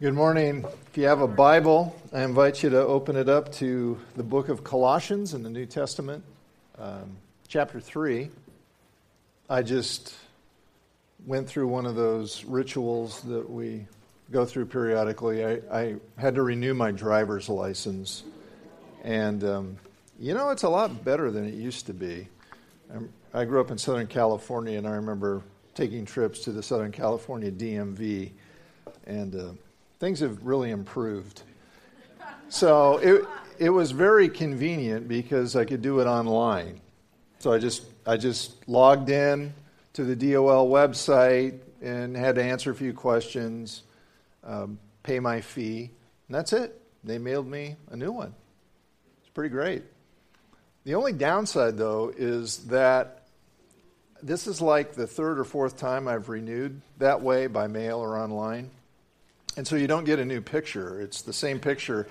Good morning. If you have a Bible, I invite you to open it up to the book of Colossians in the New Testament, um, chapter 3. I just went through one of those rituals that we go through periodically. I, I had to renew my driver's license. And, um, you know, it's a lot better than it used to be. I'm, I grew up in Southern California, and I remember taking trips to the Southern California DMV. And, uh, things have really improved. So it, it was very convenient because I could do it online. So I just, I just logged in to the DOL website and had to answer a few questions, um, pay my fee, and that's it. They mailed me a new one. It's pretty great. The only downside, though, is that this is like the third or fourth time I've renewed that way by mail or online. And so you don't get a new picture. It's the same picture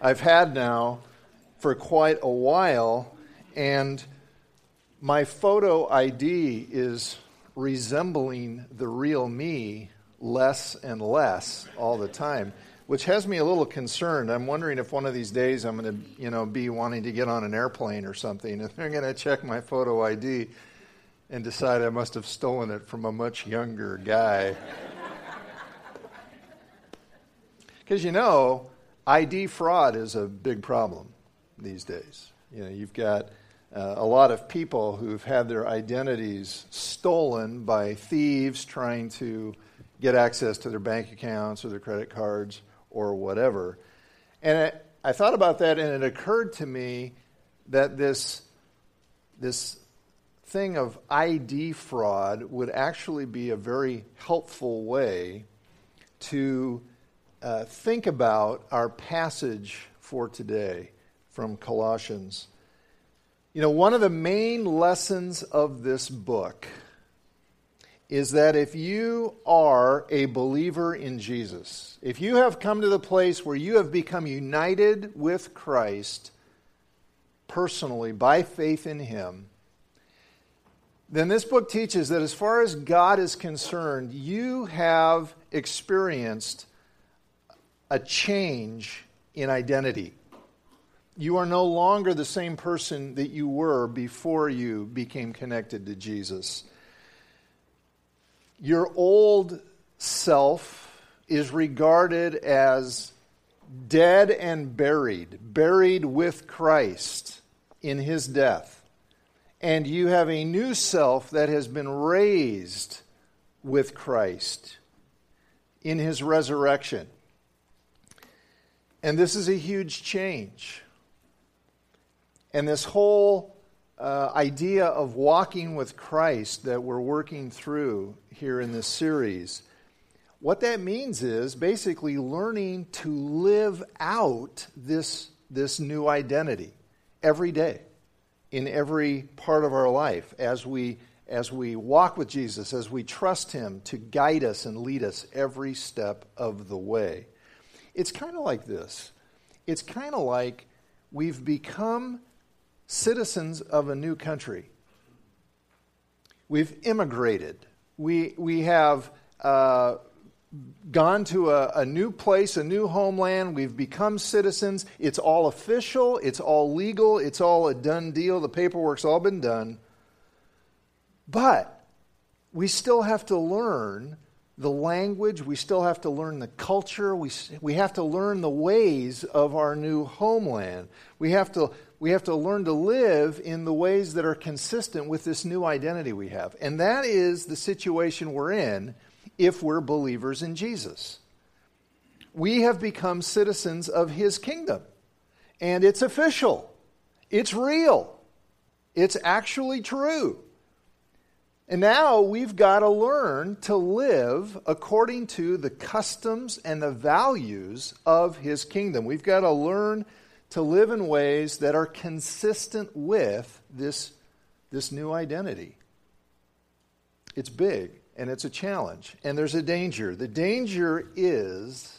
I've had now for quite a while. And my photo ID is resembling the real me less and less all the time, which has me a little concerned. I'm wondering if one of these days I'm going to, you know, be wanting to get on an airplane or something, and they're going to check my photo ID and decide I must have stolen it from a much younger guy. Because you know, ID fraud is a big problem these days. You know, you've got uh, a lot of people who've had their identities stolen by thieves trying to get access to their bank accounts or their credit cards or whatever. And it, I thought about that, and it occurred to me that this this thing of ID fraud would actually be a very helpful way to uh, think about our passage for today from Colossians. You know, one of the main lessons of this book is that if you are a believer in Jesus, if you have come to the place where you have become united with Christ personally by faith in Him, then this book teaches that as far as God is concerned, you have experienced a change in identity. You are no longer the same person that you were before you became connected to Jesus. Your old self is regarded as dead and buried, buried with Christ in his death. And you have a new self that has been raised with Christ in his resurrection. And this is a huge change. And this whole uh, idea of walking with Christ that we're working through here in this series, what that means is basically learning to live out this, this new identity every day in every part of our life as we as we walk with Jesus, as we trust Him to guide us and lead us every step of the way. It's kind of like this it's kind of like we've become citizens of a new country. We've immigrated. We, we have uh, gone to a, a, new place, a new homeland. We've become citizens. It's all official, it's all legal, it's all a done deal. The paperwork's all been done. But we still have to learn the language, we still have to learn the culture, we, we have to learn the ways of our new homeland. We have, to, we have to learn to live in the ways that are consistent with this new identity we have. And that is the situation we're in if we're believers in Jesus. We have become citizens of his kingdom, and it's official, it's real, it's actually true. And now we've got to learn to live according to the customs and the values of his kingdom. We've got to learn to live in ways that are consistent with this, this new identity. It's big and it's a challenge, and there's a danger. The danger is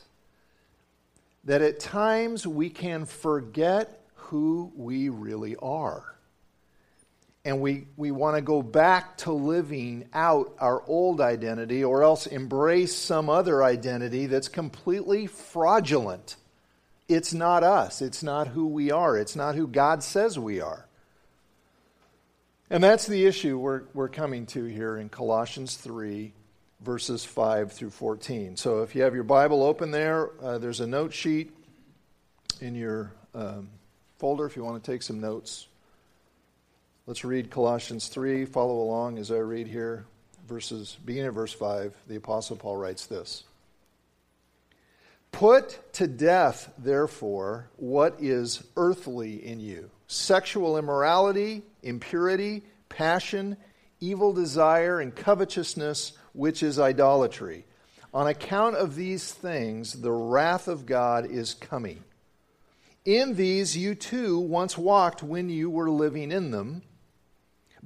that at times we can forget who we really are. And we, we want to go back to living out our old identity or else embrace some other identity that's completely fraudulent. It's not us. It's not who we are. It's not who God says we are. And that's the issue we're, we're coming to here in Colossians 3, verses 5 through 14. So if you have your Bible open there, uh, there's a note sheet in your um, folder if you want to take some notes. Let's read Colossians 3. Follow along as I read here. Verses, beginning at verse 5, the Apostle Paul writes this Put to death, therefore, what is earthly in you sexual immorality, impurity, passion, evil desire, and covetousness, which is idolatry. On account of these things, the wrath of God is coming. In these you too once walked when you were living in them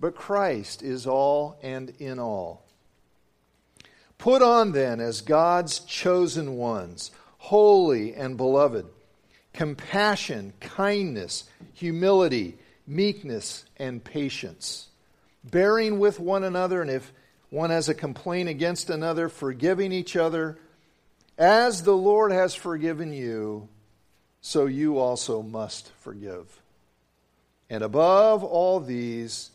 but Christ is all and in all. Put on then as God's chosen ones, holy and beloved, compassion, kindness, humility, meekness, and patience, bearing with one another, and if one has a complaint against another, forgiving each other. As the Lord has forgiven you, so you also must forgive. And above all these,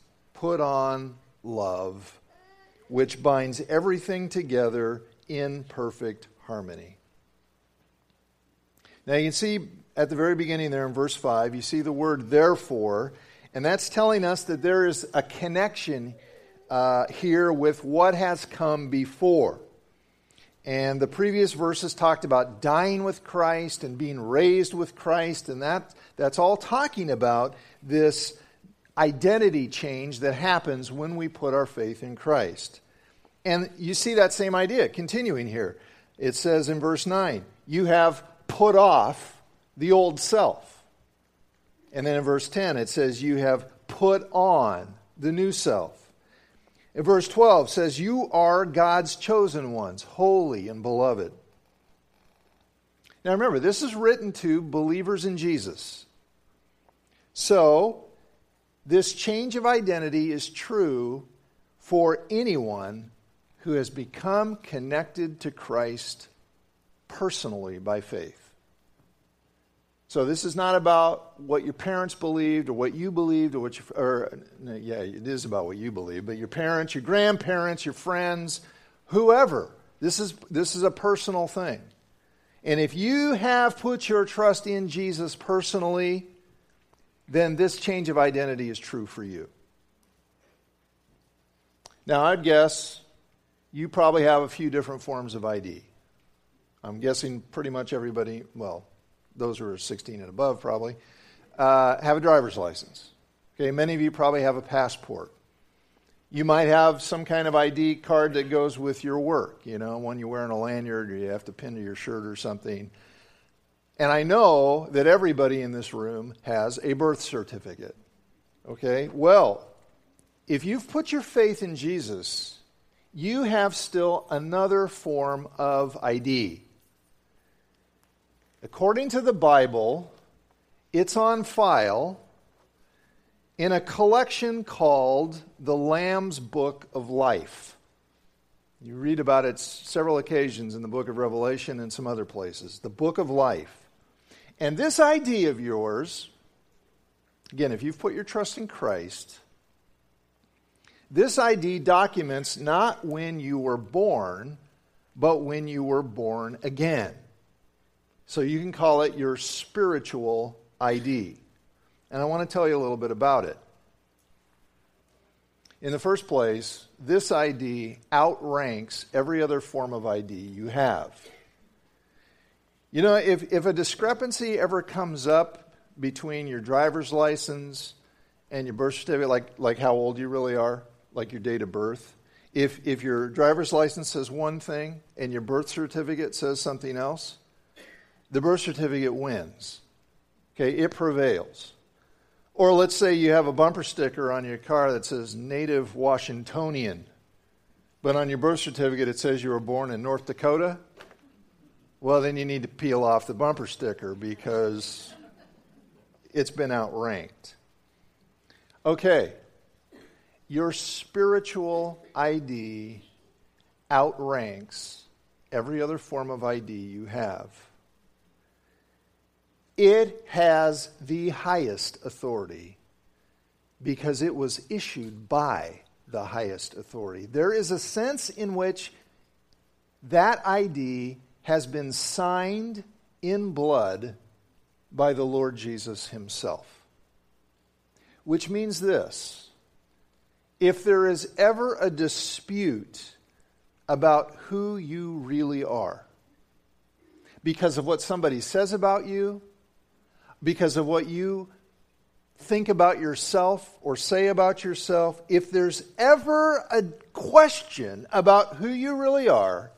put on love, which binds everything together in perfect harmony. Now, you can see at the very beginning there in verse 5, you see the word therefore, and that's telling us that there is a connection uh, here with what has come before. And the previous verses talked about dying with Christ and being raised with Christ, and that, that's all talking about this identity change that happens when we put our faith in Christ. And you see that same idea continuing here. It says in verse 9, you have put off the old self. And then in verse 10, it says, you have put on the new self. In verse 12 says, You are God's chosen ones, holy and beloved. Now remember, this is written to believers in Jesus. So, this change of identity is true for anyone who has become connected to Christ personally by faith. So this is not about what your parents believed or what you believed or what or yeah, it is about what you believe, but your parents, your grandparents, your friends, whoever. This is this is a personal thing. And if you have put your trust in Jesus personally, then this change of identity is true for you. Now, I'd guess you probably have a few different forms of ID. I'm guessing pretty much everybody, well, those who are 16 and above probably, uh, have a driver's license. Okay, many of you probably have a passport. You might have some kind of ID card that goes with your work, you know, one you wear in a lanyard or you have to pin to your shirt or something. And I know that everybody in this room has a birth certificate. Okay? Well, if you've put your faith in Jesus, you have still another form of ID. According to the Bible, it's on file in a collection called the Lamb's Book of Life. You read about it several occasions in the book of Revelation and some other places. The Book of Life. And this ID of yours, again, if you've put your trust in Christ, this ID documents not when you were born, but when you were born again. So you can call it your spiritual ID. And I want to tell you a little bit about it. In the first place, this ID outranks every other form of ID you have. You know, if, if a discrepancy ever comes up between your driver's license and your birth certificate, like, like how old you really are, like your date of birth, If, if your driver's license says one thing and your birth certificate says something else, the birth certificate wins. Okay, it prevails. Or let's say you have a bumper sticker on your car that says native Washingtonian, but on your birth certificate it says you were born in North Dakota. Well, then you need to peel off the bumper sticker because it's been outranked. Okay, your spiritual ID outranks every other form of ID you have. It has the highest authority because it was issued by the highest authority. There is a sense in which that ID has been signed in blood by the Lord Jesus himself. Which means this if there is ever a dispute about who you really are, because of what somebody says about you, because of what you think about yourself or say about yourself, if there's ever a question about who you really are,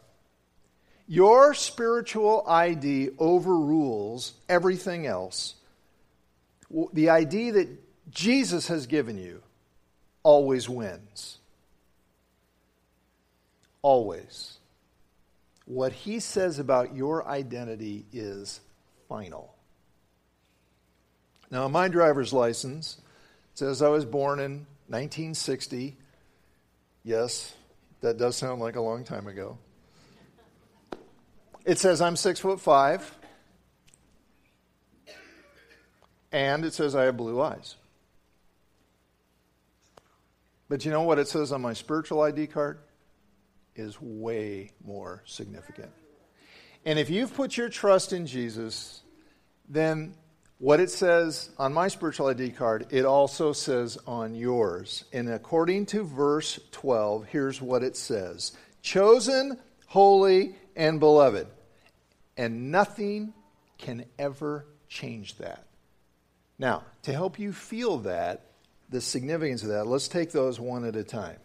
your spiritual ID overrules everything else. The ID that Jesus has given you always wins. Always. What he says about your identity is final. Now, my driver's license says I was born in 1960. Yes, that does sound like a long time ago. It says I'm six foot five. And it says I have blue eyes. But you know what it says on my spiritual ID card? Is way more significant. And if you've put your trust in Jesus, then what it says on my spiritual ID card, it also says on yours. And according to verse 12, here's what it says Chosen, holy, and beloved. And nothing can ever change that. Now, to help you feel that, the significance of that, let's take those one at a time.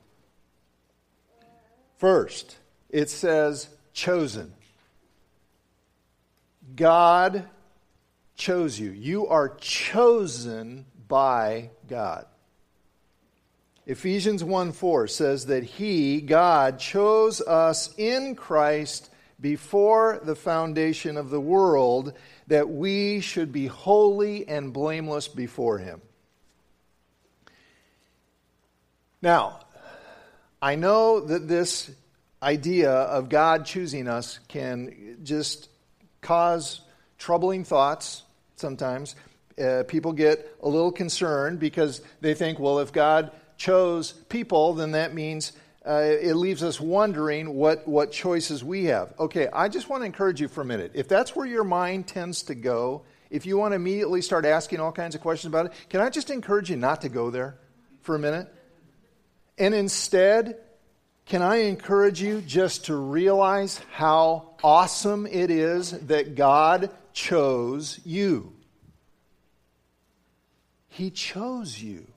First, it says chosen. God chose you. You are chosen by God. Ephesians 1 4 says that He, God, chose us in Christ before the foundation of the world that we should be holy and blameless before Him. Now, I know that this idea of God choosing us can just cause troubling thoughts sometimes. Uh, people get a little concerned because they think, well, if God chose people, then that means uh, it leaves us wondering what, what choices we have. Okay, I just want to encourage you for a minute. If that's where your mind tends to go, if you want to immediately start asking all kinds of questions about it, can I just encourage you not to go there for a minute? And instead, can I encourage you just to realize how awesome it is that God chose you? He chose you.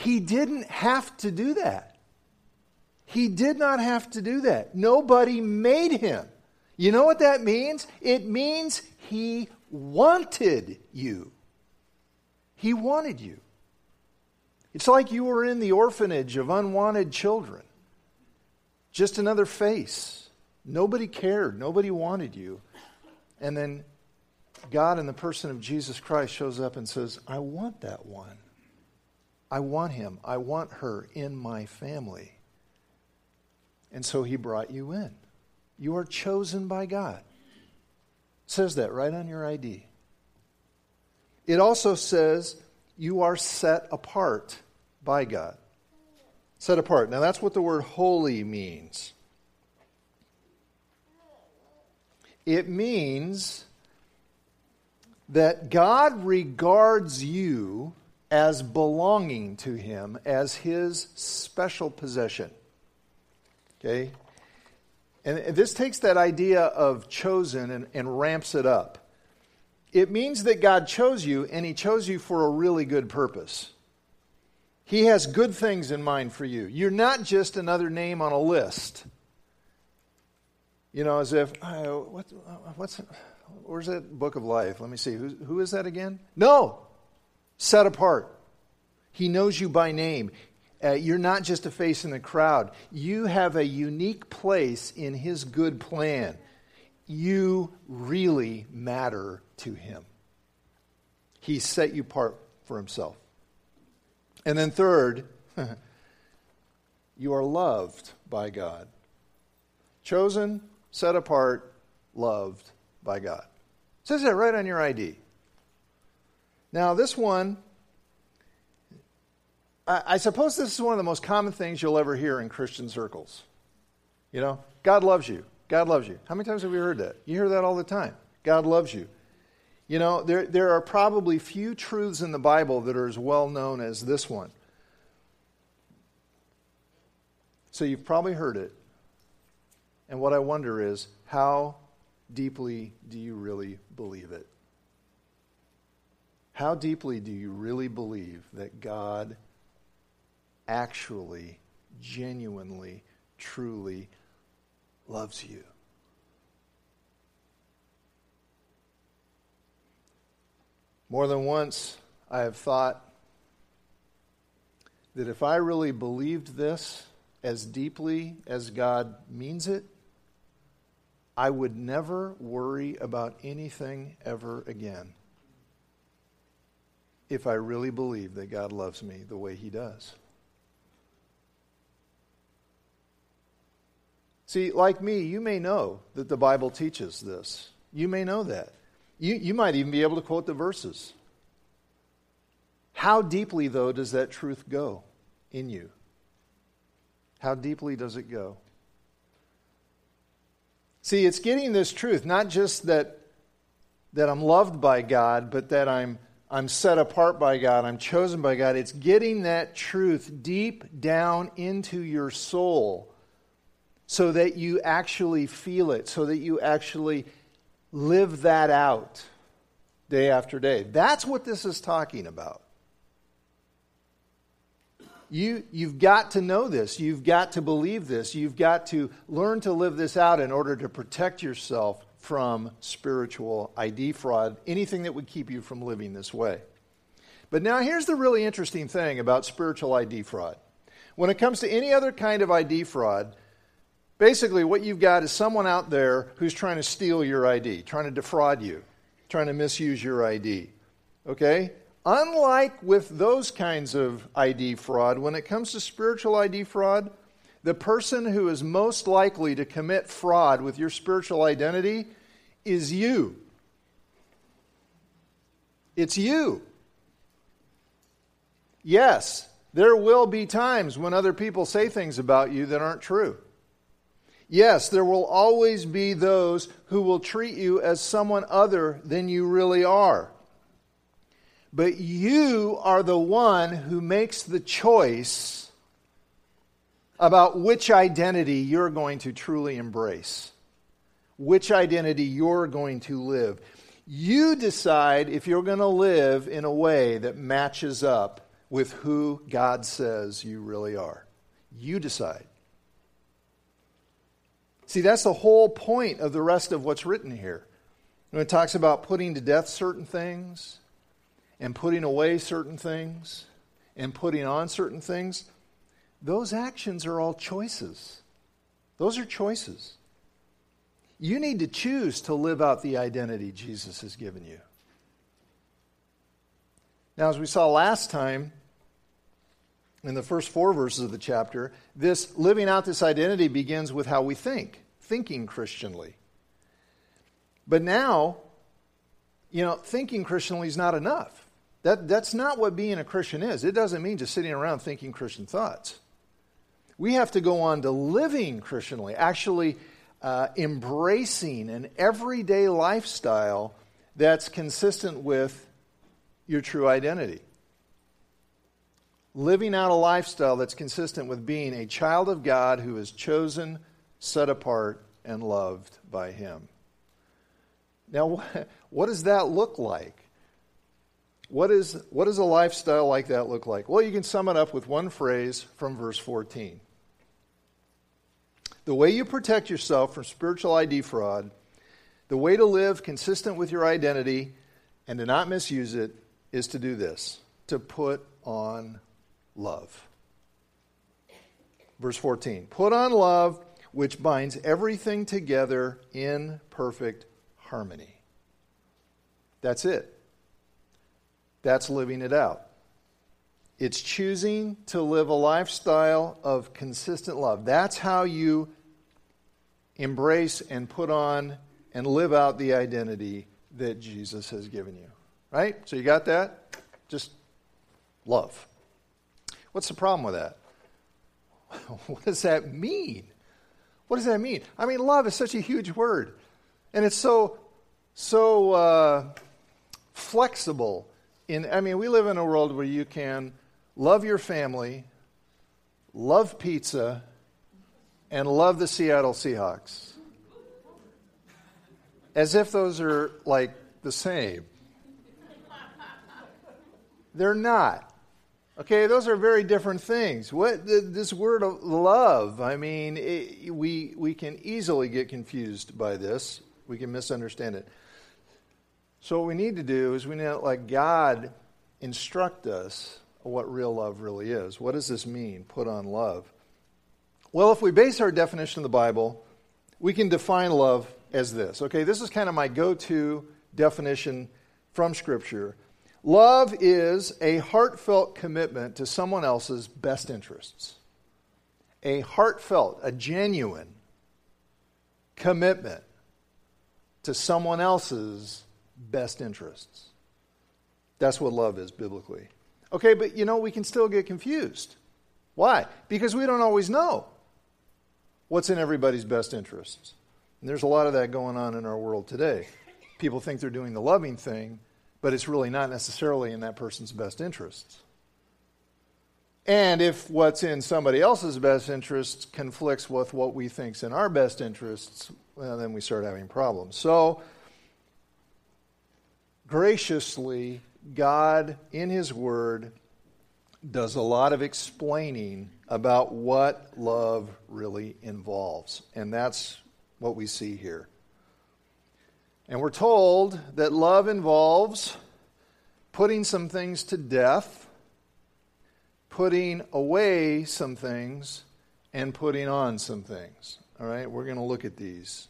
He didn't have to do that. He did not have to do that. Nobody made him. You know what that means? It means he wanted you. He wanted you. It's like you were in the orphanage of unwanted children. Just another face. Nobody cared. Nobody wanted you. And then God, in the person of Jesus Christ, shows up and says, I want that one. I want him. I want her in my family. And so he brought you in. You are chosen by God. It says that right on your ID. It also says you are set apart by God. Set apart. Now, that's what the word holy means. It means that God regards you as belonging to Him, as His special possession. Okay? And this takes that idea of chosen and, and ramps it up. It means that God chose you, and He chose you for a really good purpose. He has good things in mind for you. You're not just another name on a list. You know, as if, oh, what, what's, where's that book of life? Let me see. Who, who is that again? No. Set apart. He knows you by name. Uh, you're not just a face in the crowd. You have a unique place in His good plan. You really matter to Him. He set you apart for Himself. And then, third, you are loved by God. Chosen, set apart, loved by God. It says that right on your ID. Now, this one I suppose this is one of the most common things you'll ever hear in Christian circles. You know, God loves you. God loves you. How many times have we heard that? You hear that all the time. God loves you. You know, there, there are probably few truths in the Bible that are as well known as this one. So you've probably heard it. And what I wonder is, how deeply do you really believe it? How deeply do you really believe that God actually, genuinely, truly loves you. More than once, I have thought that if I really believed this as deeply as God means it, I would never worry about anything ever again. If I really believe that God loves me the way He does. See, like me, you may know that the Bible teaches this. You may know that. You, you might even be able to quote the verses. How deeply, though, does that truth go in you? How deeply does it go? See, it's getting this truth, not just that, that I'm loved by God, but that I'm, I'm set apart by God, I'm chosen by God. It's getting that truth deep down into your soul so that you actually feel it, so that you actually live that out day after day. That's what this is talking about. You, you've got to know this. You've got to believe this. You've got to learn to live this out in order to protect yourself from spiritual ID fraud, anything that would keep you from living this way. But now, here's the really interesting thing about spiritual ID fraud. When it comes to any other kind of ID fraud, Basically, what you've got is someone out there who's trying to steal your ID, trying to defraud you, trying to misuse your ID. Okay? Unlike with those kinds of ID fraud, when it comes to spiritual ID fraud, the person who is most likely to commit fraud with your spiritual identity is you. It's you. Yes, there will be times when other people say things about you that aren't true. Yes, there will always be those who will treat you as someone other than you really are. But you are the one who makes the choice about which identity you're going to truly embrace, which identity you're going to live. You decide if you're going to live in a way that matches up with who God says you really are. You decide. See, that's the whole point of the rest of what's written here. When it talks about putting to death certain things and putting away certain things and putting on certain things, those actions are all choices. Those are choices. You need to choose to live out the identity Jesus has given you. Now, as we saw last time, in the first four verses of the chapter, this living out this identity begins with how we think, thinking Christianly. But now, you know, thinking Christianly is not enough. That, that's not what being a Christian is. It doesn't mean just sitting around thinking Christian thoughts. We have to go on to living Christianly, actually uh, embracing an everyday lifestyle that's consistent with your true identity living out a lifestyle that's consistent with being a child of God who is chosen, set apart, and loved by Him. Now, what does that look like? What, is, what does a lifestyle like that look like? Well, you can sum it up with one phrase from verse 14. The way you protect yourself from spiritual ID fraud, the way to live consistent with your identity and to not misuse it, is to do this to put on love. Verse 14 Put on love, which binds everything together in perfect harmony. That's it. That's living it out. It's choosing to live a lifestyle of consistent love. That's how you embrace and put on and live out the identity that Jesus has given you. Right? So you got that? Just love. What's the problem with that? what does that mean? What does that mean? I mean, love is such a huge word, and it's so so uh, flexible. In I mean, we live in a world where you can love your family, love pizza, and love the Seattle Seahawks, as if those are like the same. They're not. Okay, those are very different things. What this word of love? I mean, it, we we can easily get confused by this. We can misunderstand it. So what we need to do is we need to let God instruct us what real love really is. What does this mean? Put on love. Well, if we base our definition of the Bible, we can define love as this. Okay, this is kind of my go-to definition from Scripture. Love is a heartfelt commitment to someone else's best interests. A heartfelt, a genuine commitment to someone else's best interests. That's what love is biblically. Okay, but you know, we can still get confused. Why? Because we don't always know what's in everybody's best interests. And there's a lot of that going on in our world today. People think they're doing the loving thing, but it's really not necessarily in that person's best interests. And if what's in somebody else's best interests conflicts with what we think's in our best interests, well, then we start having problems. So, graciously, God, in His Word, does a lot of explaining about what love really involves. And that's what we see here. And we're told that love involves putting some things to death, putting away some things, and putting on some things. All right, we're going to look at these.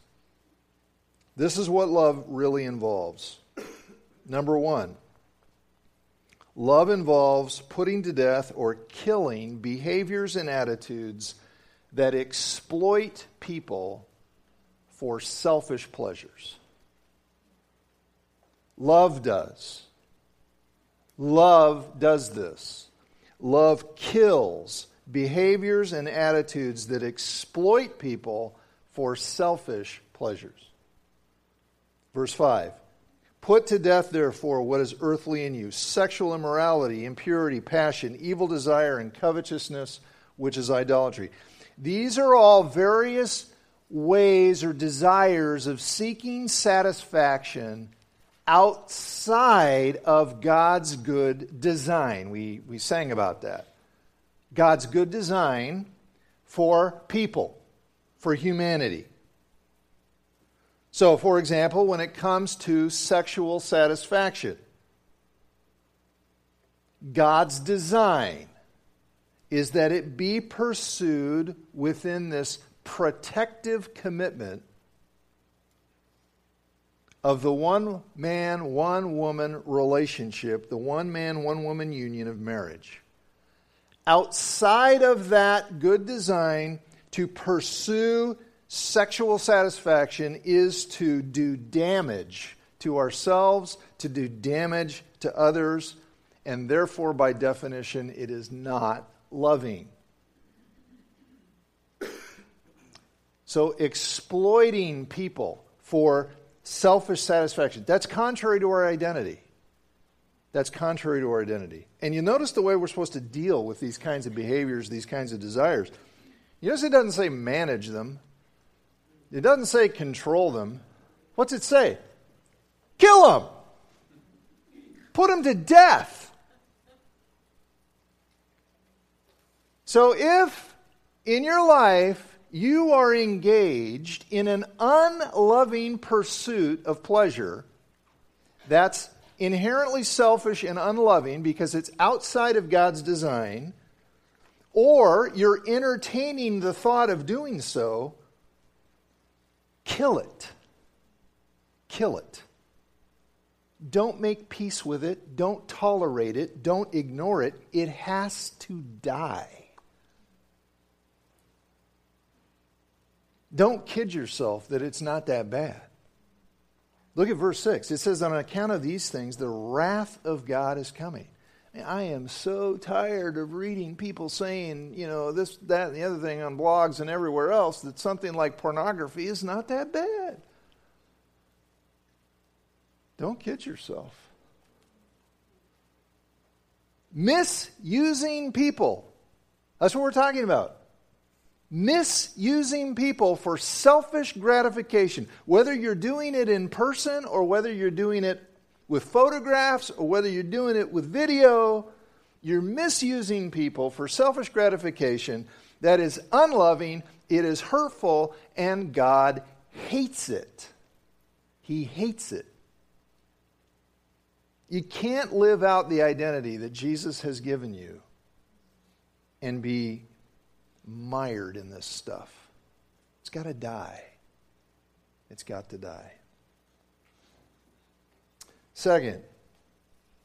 This is what love really involves. Number one, love involves putting to death or killing behaviors and attitudes that exploit people for selfish pleasures. Love does. Love does this. Love kills behaviors and attitudes that exploit people for selfish pleasures. Verse 5 Put to death, therefore, what is earthly in you sexual immorality, impurity, passion, evil desire, and covetousness, which is idolatry. These are all various ways or desires of seeking satisfaction outside of God's good design. We, we sang about that. God's good design for people, for humanity. So, for example, when it comes to sexual satisfaction, God's design is that it be pursued within this protective commitment of the one man, one woman relationship, the one man, one woman union of marriage. Outside of that good design, to pursue sexual satisfaction is to do damage to ourselves, to do damage to others, and therefore, by definition, it is not loving. So, exploiting people for selfish satisfaction. That's contrary to our identity. That's contrary to our identity. And you notice the way we're supposed to deal with these kinds of behaviors, these kinds of desires. You notice it doesn't say manage them, it doesn't say control them. What's it say? Kill them. Put them to death. So if in your life you are engaged in an unloving pursuit of pleasure, that's inherently selfish and unloving because it's outside of God's design, or you're entertaining the thought of doing so, kill it. Kill it. Don't make peace with it. Don't tolerate it. Don't ignore it. It has to die. Don't kid yourself that it's not that bad. Look at verse 6. It says, On account of these things, the wrath of God is coming. I am so tired of reading people saying, you know, this, that, and the other thing on blogs and everywhere else that something like pornography is not that bad. Don't kid yourself. Misusing people. That's what we're talking about misusing people for selfish gratification, whether you're doing it in person or whether you're doing it with photographs or whether you're doing it with video, you're misusing people for selfish gratification. That is unloving, it is hurtful, and God hates it. He hates it. You can't live out the identity that Jesus has given you and be mired in this stuff. It's got to die. It's got to die. Second,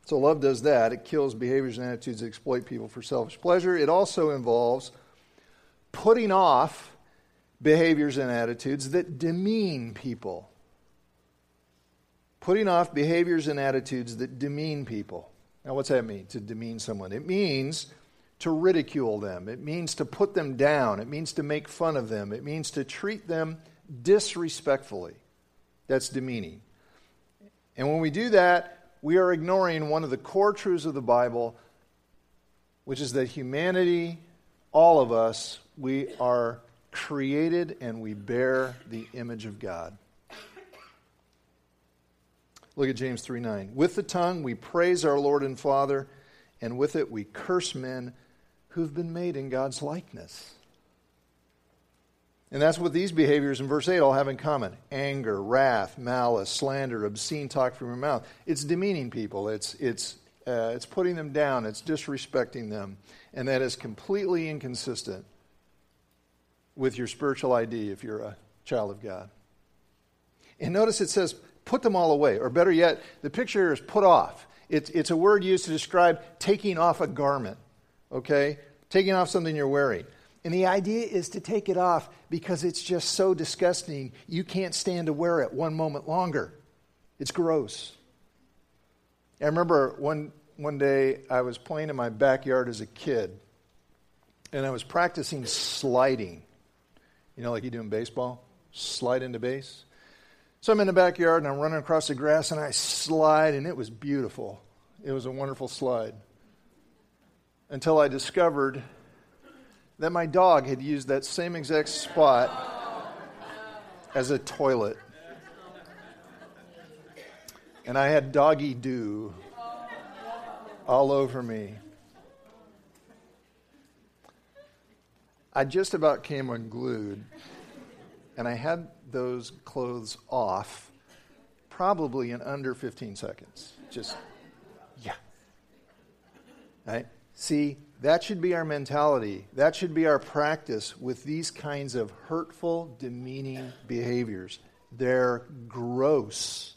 so love does that. It kills behaviors and attitudes that exploit people for selfish pleasure. It also involves putting off behaviors and attitudes that demean people. Putting off behaviors and attitudes that demean people. Now, what's that mean, to demean someone? It means to ridicule them. It means to put them down. It means to make fun of them. It means to treat them disrespectfully. That's demeaning. And when we do that, we are ignoring one of the core truths of the Bible, which is that humanity, all of us, we are created and we bear the image of God. Look at James 3 9. With the tongue we praise our Lord and Father, and with it we curse men who've been made in God's likeness. And that's what these behaviors in verse 8 all have in common anger, wrath, malice, slander, obscene talk from your mouth. It's demeaning people, it's, it's, uh, it's putting them down, it's disrespecting them. And that is completely inconsistent with your spiritual ID if you're a child of God. And notice it says, put them all away. Or better yet, the picture is put off. It's, it's a word used to describe taking off a garment okay? Taking off something you're wearing. And the idea is to take it off because it's just so disgusting, you can't stand to wear it one moment longer. It's gross. I remember one, one day I was playing in my backyard as a kid, and I was practicing sliding. You know, like you do in baseball? Slide into base. So I'm in the backyard and I'm running across the grass and I slide, and it was beautiful. It was a wonderful slide until I discovered that my dog had used that same exact spot as a toilet. And I had doggy do all over me. I just about came unglued, and I had those clothes off probably in under 15 seconds. Just, yeah. Right? See, that should be our mentality. That should be our practice with these kinds of hurtful, demeaning behaviors. They're gross,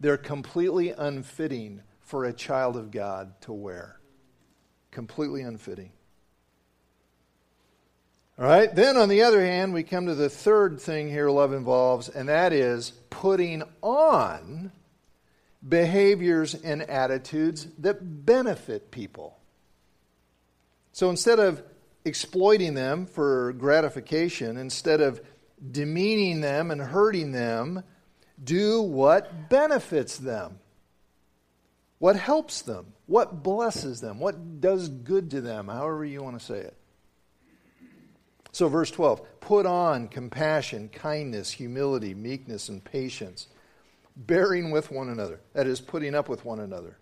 they're completely unfitting for a child of God to wear. Completely unfitting. All right, then on the other hand, we come to the third thing here love involves, and that is putting on behaviors and attitudes that benefit people. So instead of exploiting them for gratification, instead of demeaning them and hurting them, do what benefits them, what helps them, what blesses them, what does good to them, however you want to say it. So, verse 12 put on compassion, kindness, humility, meekness, and patience, bearing with one another. That is, putting up with one another.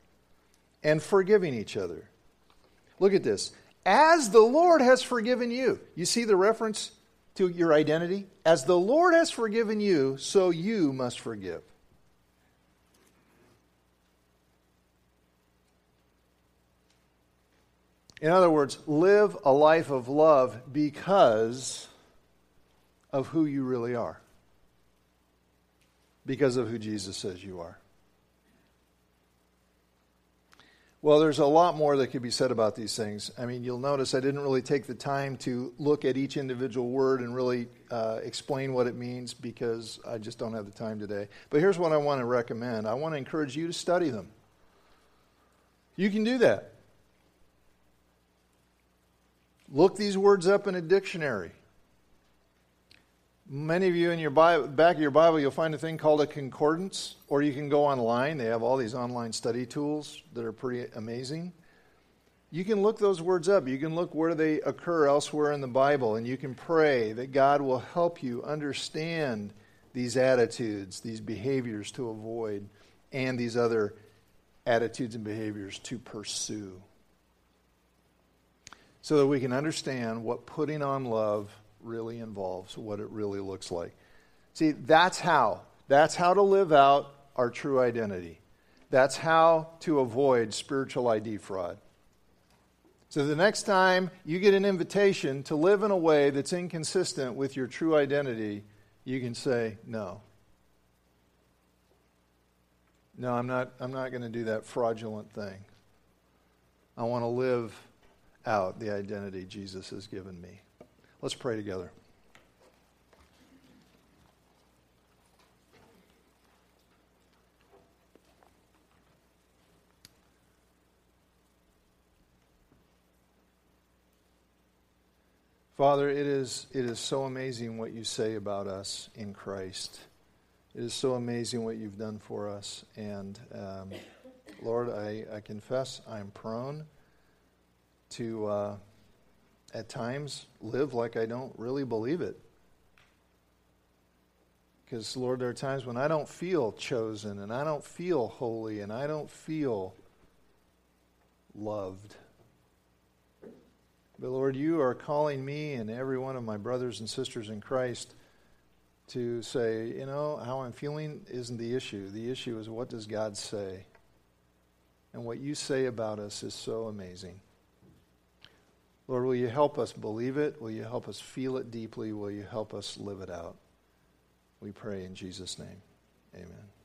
and forgiving each other. Look at this. As the Lord has forgiven you. You see the reference to your identity? As the Lord has forgiven you, so you must forgive. In other words, live a life of love because of who you really are, because of who Jesus says you are. Well, there's a lot more that could be said about these things. I mean, you'll notice I didn't really take the time to look at each individual word and really uh, explain what it means because I just don't have the time today. But here's what I want to recommend I want to encourage you to study them. You can do that. Look these words up in a dictionary. Many of you in your Bible, back of your Bible, you'll find a thing called a concordance, or you can go online. They have all these online study tools that are pretty amazing. You can look those words up. You can look where they occur elsewhere in the Bible, and you can pray that God will help you understand these attitudes, these behaviors to avoid, and these other attitudes and behaviors to pursue. So that we can understand what putting on love really involves, what it really looks like. See, that's how. That's how to live out our true identity. That's how to avoid spiritual ID fraud. So the next time you get an invitation to live in a way that's inconsistent with your true identity, you can say, no. No, I'm not, I'm not going to do that fraudulent thing. I want to live out the identity Jesus has given me. Let's pray together. Father, it is, it is so amazing what you say about us in Christ. It is so amazing what you've done for us. And um, Lord, I, I confess I'm prone to. Uh, at times live like I don't really believe it. Because, Lord, there are times when I don't feel chosen and I don't feel holy and I don't feel loved. But, Lord, you are calling me and every one of my brothers and sisters in Christ to say, you know, how I'm feeling isn't the issue. The issue is what does God say? And what you say about us is so amazing. Lord, will you help us believe it? Will you help us feel it deeply? Will you help us live it out? We pray in Jesus' name. Amen.